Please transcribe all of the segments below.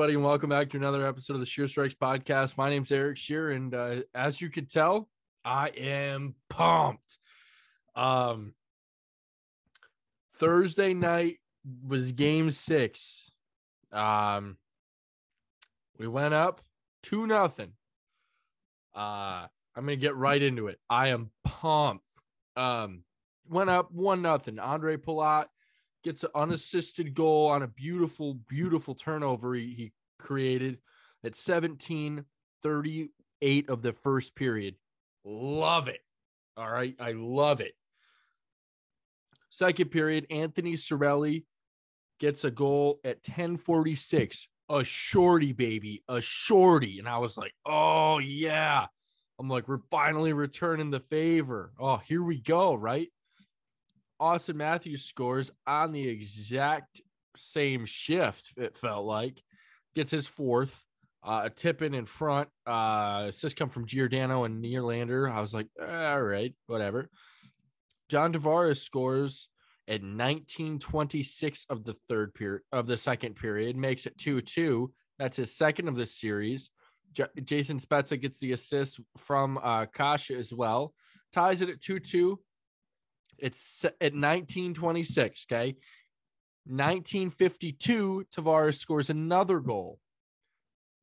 everybody, and welcome back to another episode of the Shear Strikes podcast. My name's Eric Shear, and uh, as you could tell, I am pumped. Um, Thursday night was Game Six. Um, we went up two nothing. Uh, I'm gonna get right into it. I am pumped. Um, went up one nothing. Ondrej Palat gets an unassisted goal on a beautiful, beautiful turnover he, he created at 17 38 of the first period. Love it. All right. I love it. Second period, Anthony Cirelli gets a goal at 1046. A shorty, baby, a shorty. And I was like, oh, yeah. I'm like, we're finally returning the favor. Oh, here we go. Right. Auston Matthews scores on the exact same shift, it felt like. Gets his fourth. Uh, a tip in in front. Uh, assist come from Giordano and Nylander. I was like, all right, whatever. John Tavares scores at 1926 of the third period of the second period, makes it 2-2. That's his second of the series. J- Jason Spezza gets the assist from uh, Kase as well. Ties it at 2-2. It's at 1926. Okay. 1952, Tavares scores another goal.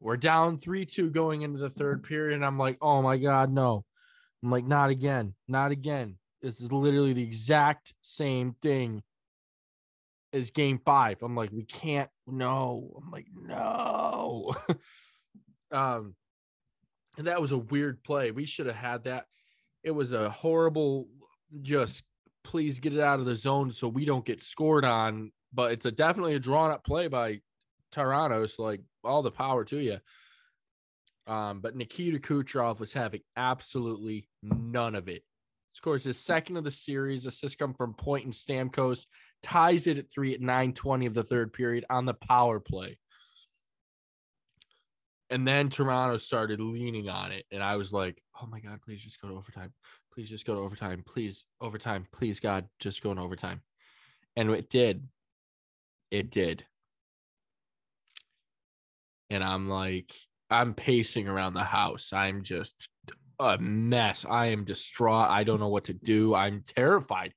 We're down 3 2 going into the third period. And I'm like, oh my God, no. I'm like, not again. Not again. This is literally the exact same thing as game five. I'm like, we can't, no. I'm like, no. um, and that was a weird play. We should have had that. It was a horrible, just please get it out of the zone so we don't get scored on. But it's a definitely a drawn up play by Toronto. So like all the power to you. Um, but Nikita Kucherov was having absolutely none of it. Scores his second of the series. Assist come from Point and Stamkos. Ties it at three at 920 of the third period on the power play. And then Toronto started leaning on it. And I was like, oh my God, please just go to overtime. Please just go to overtime. Please, overtime. Please, God, just go in overtime. And it did. It did. And I'm like, I'm pacing around the house. I'm just a mess. I am distraught. I don't know what to do. I'm terrified.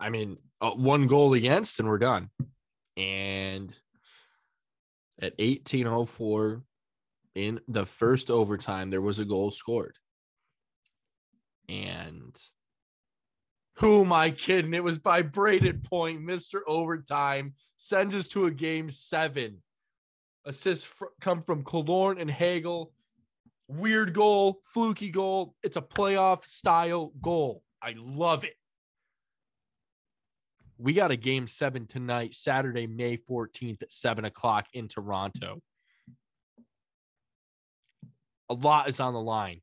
I mean, uh, one goal against, and we're done. And at 1804 in the first overtime, there was a goal scored. And who am I kidding? It was by Brayden Point, Mr. Overtime, sends us to a game seven. Assists fr- come from Killorn and Hagel. Weird goal, fluky goal. It's a playoff style goal. I love it. We got a game seven tonight, Saturday, May 14th at seven o'clock in Toronto. A lot is on the line.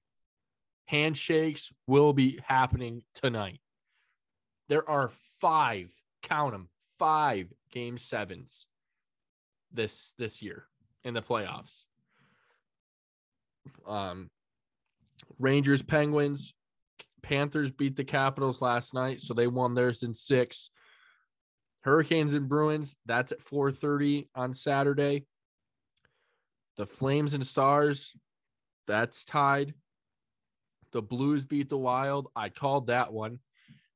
Handshakes will be happening tonight. There are five, count them, five game sevens this this year in the playoffs. Um Rangers, Penguins, Panthers beat the Capitals last night, so they won theirs in six. Hurricanes and Bruins, that's at 4:30 on Saturday. The Flames and Stars, that's tied. The Blues beat the Wild. I called that one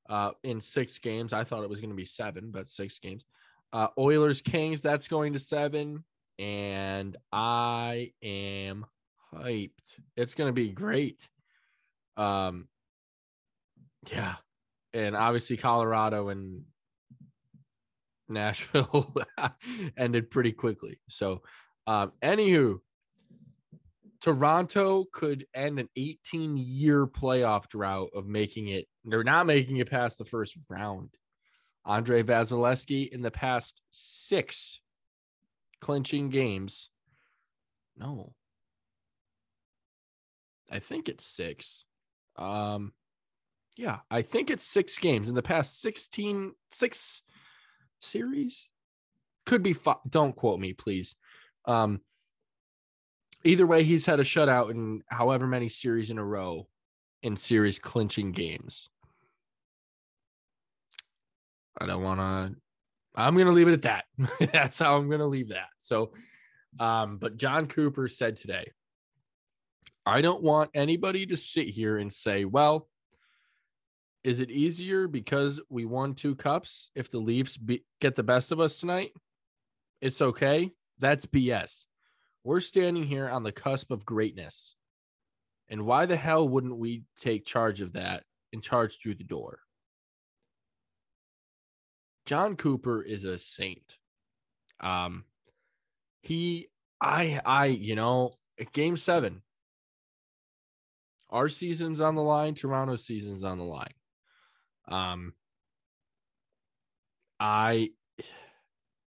uh, in six games. I thought it was going to be seven, but six games. Uh, Oilers Kings, that's going to seven. And I am hyped. It's going to be great. Um, yeah. And obviously, Colorado and Nashville ended pretty quickly. So, um, anywho, Toronto could end an 18 year playoff drought of making it. They're not making it past the first round. Andrei Vasilevskiy in the past six clinching games. No. I think it's six. Um, yeah, I think it's six games in the past 16, six series. Could be, five. don't quote me, please. Um, either way, he's had a shutout in however many series in a row in series clinching games. I don't want to. I'm going to leave it at that. That's how I'm going to leave that. So, Um, but Jon Cooper said today, I don't want anybody to sit here and say, well, is it easier because we won two cups if the Leafs be- get the best of us tonight? It's okay. That's BS. We're standing here on the cusp of greatness. And why the hell wouldn't we take charge of that and charge through the door? Jon Cooper is a saint. Um, he, I, I, you know, game seven, our season's on the line, Toronto season's on the line. Um, I,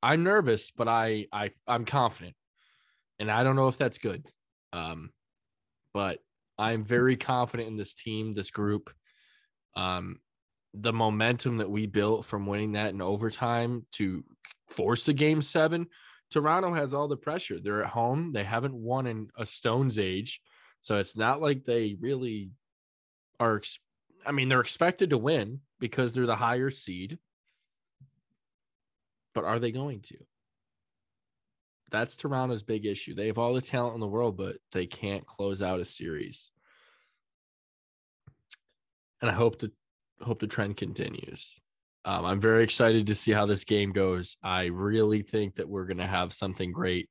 I'm nervous, but I, I, I'm confident, and I don't know if that's good. Um, but I'm very confident in this team, this group. Um, the momentum that we built from winning that in overtime to force a game seven. Toronto has all the pressure. They're at home. They haven't won in a Stone's age. So it's not like they really are. I mean, they're expected to win because they're the higher seed. But are they going to? That's Toronto's big issue. They have all the talent in the world, but they can't close out a series. And I hope that hope the trend continues. Um, I'm very excited to see how this game goes. I really think that we're going to have something great.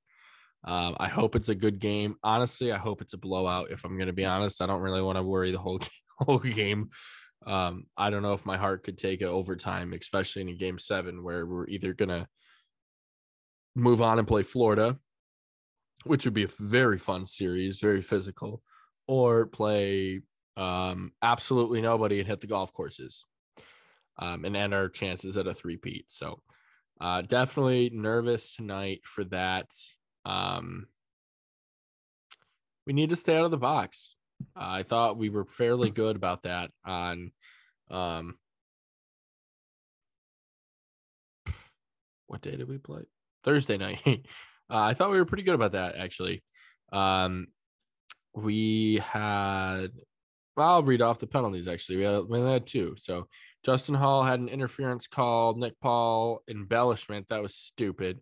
Um, I hope it's a good game. Honestly, I hope it's a blowout. If I'm going to be honest, I don't really want to worry the whole whole game. Um, I don't know if my heart could take it overtime, especially in a game seven where we're either going to move on and play Florida, which would be a very fun series, very physical, or play um, absolutely nobody and hit the golf courses um, and end our chances at a three-peat. So uh, definitely nervous tonight for that. Um, we need to stay out of the box. Uh, I thought we were fairly good about that on um, what day did we play? Thursday night. uh, I thought we were pretty good about that actually. Um, we had I'll read off the penalties. Actually, we had, we had two. So Justin Holl had an interference call. Nick Paul embellishment that was stupid.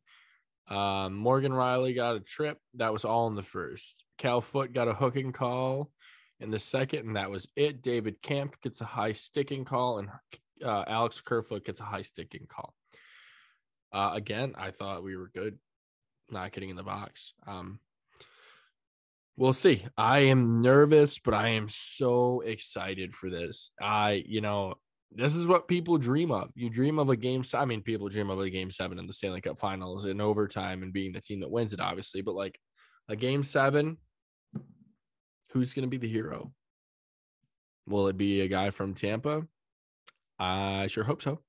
Um, Morgan Rielly got a trip that was all in the first. Cal Foote got a hooking call in the second, and that was it. David Kampf gets a high sticking call, and uh, Alex Kerfoot gets a high sticking call. Uh, again, I thought we were good, not getting in the box. Um, We'll see. I am nervous, but I am so excited for this. I, you know, this is what people dream of. You dream of a game. I mean, people dream of a game seven in the Stanley Cup finals in overtime and being the team that wins it, obviously. But like a game seven, who's going to be the hero? Will it be a guy from Tampa? I sure hope so.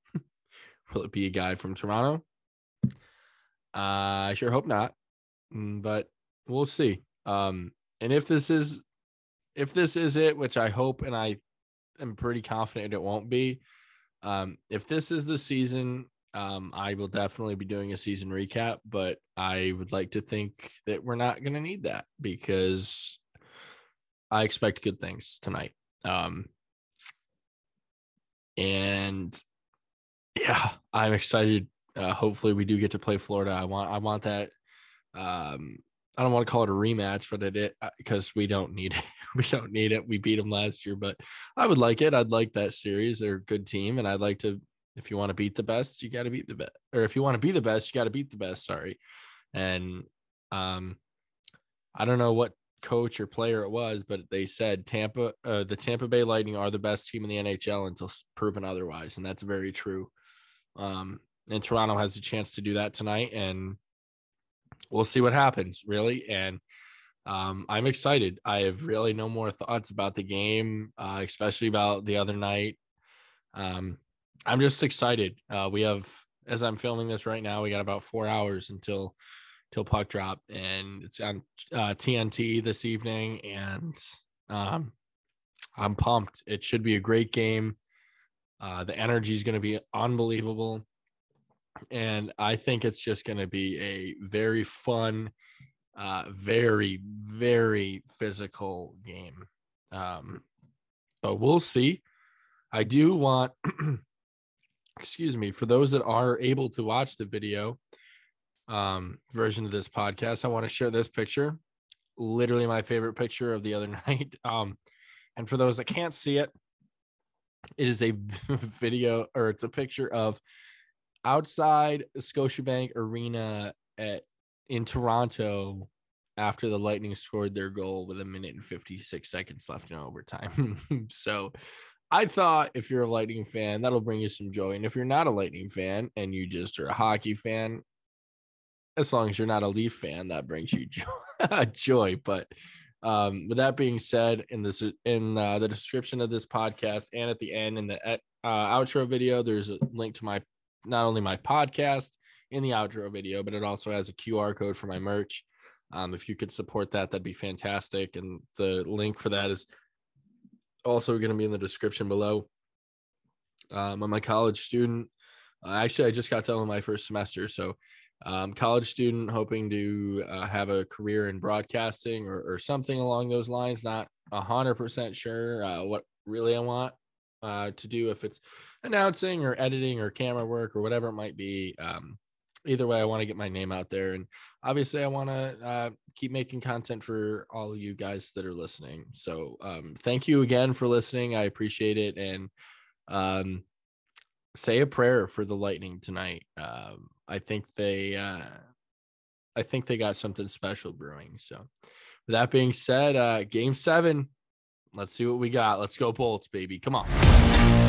Will it be a guy from Toronto? I sure hope not. Mm, but we'll see. Um, and if this is if this is it, which I hope and I am pretty confident it won't be, um, if this is the season, um, I will definitely be doing a season recap, but I would like to think that we're not going to need that because I expect good things tonight. Um, and yeah, I'm excited. Uh, hopefully, we do get to play Florida. I want, I want that um, I don't want to call it a rematch, but it because uh, we don't need it. we don't need it. We beat them last year, but I would like it. I'd like that series. They're a good team, and I'd like to. If you want to beat the best, you got to beat the best, or if you want to be the best, you got to beat the best. Sorry, and um, I don't know what coach or player it was, but they said Tampa, uh, the Tampa Bay Lightning are the best team in the NHL until proven otherwise, and that's very true. Um, and Toronto has a chance to do that tonight, and we'll see what happens, really. And um, I'm excited. I have really no more thoughts about the game, uh, especially about the other night. Um, I'm just excited. Uh, we have, as I'm filming this right now, we got about four hours until till puck drop, and it's on uh, TNT this evening, and um, I'm pumped. It should be a great game. Uh, the energy is going to be unbelievable and I think it's just going to be a very fun, uh, very very physical game. Um, but we'll see. I do want, excuse me, for those that are able to watch the video, um, version of this podcast, I want to share this picture. Literally my favorite picture of the other night. Um, and for those that can't see it, it is a video or it's a picture of outside Scotiabank Arena at in Toronto after the Lightning scored their goal with a minute and 56 seconds left in overtime. so I thought if you're a Lightning fan, that'll bring you some joy. And if you're not a Lightning fan and you just are a hockey fan, as long as you're not a Leaf fan, that brings you joy. joy. But um, with that being said, in this in uh, the description of this podcast and at the end in the uh, outro video, there's a link to my not only my podcast in the outro video, but it also has a QR code for my merch. Um, if you could support that, that'd be fantastic. And the link for that is also going to be in the description below. Um, I'm a college student. Uh, actually, I just got done with my first semester, so um, college student hoping to uh, have a career in broadcasting or, or something along those lines. Not a hundred percent sure uh, what really I want uh, to do if it's announcing or editing or camera work or whatever it might be. Um, either way, I want to get my name out there. And obviously, I want to uh, keep making content for all of you guys that are listening. So, um, thank you again for listening. I appreciate it. And um, say a prayer for the Lightning tonight. Um, I think they, uh, I think they got something special brewing. So, with that being said, uh, game seven, let's see what we got. Let's go, Bolts, baby. Come on.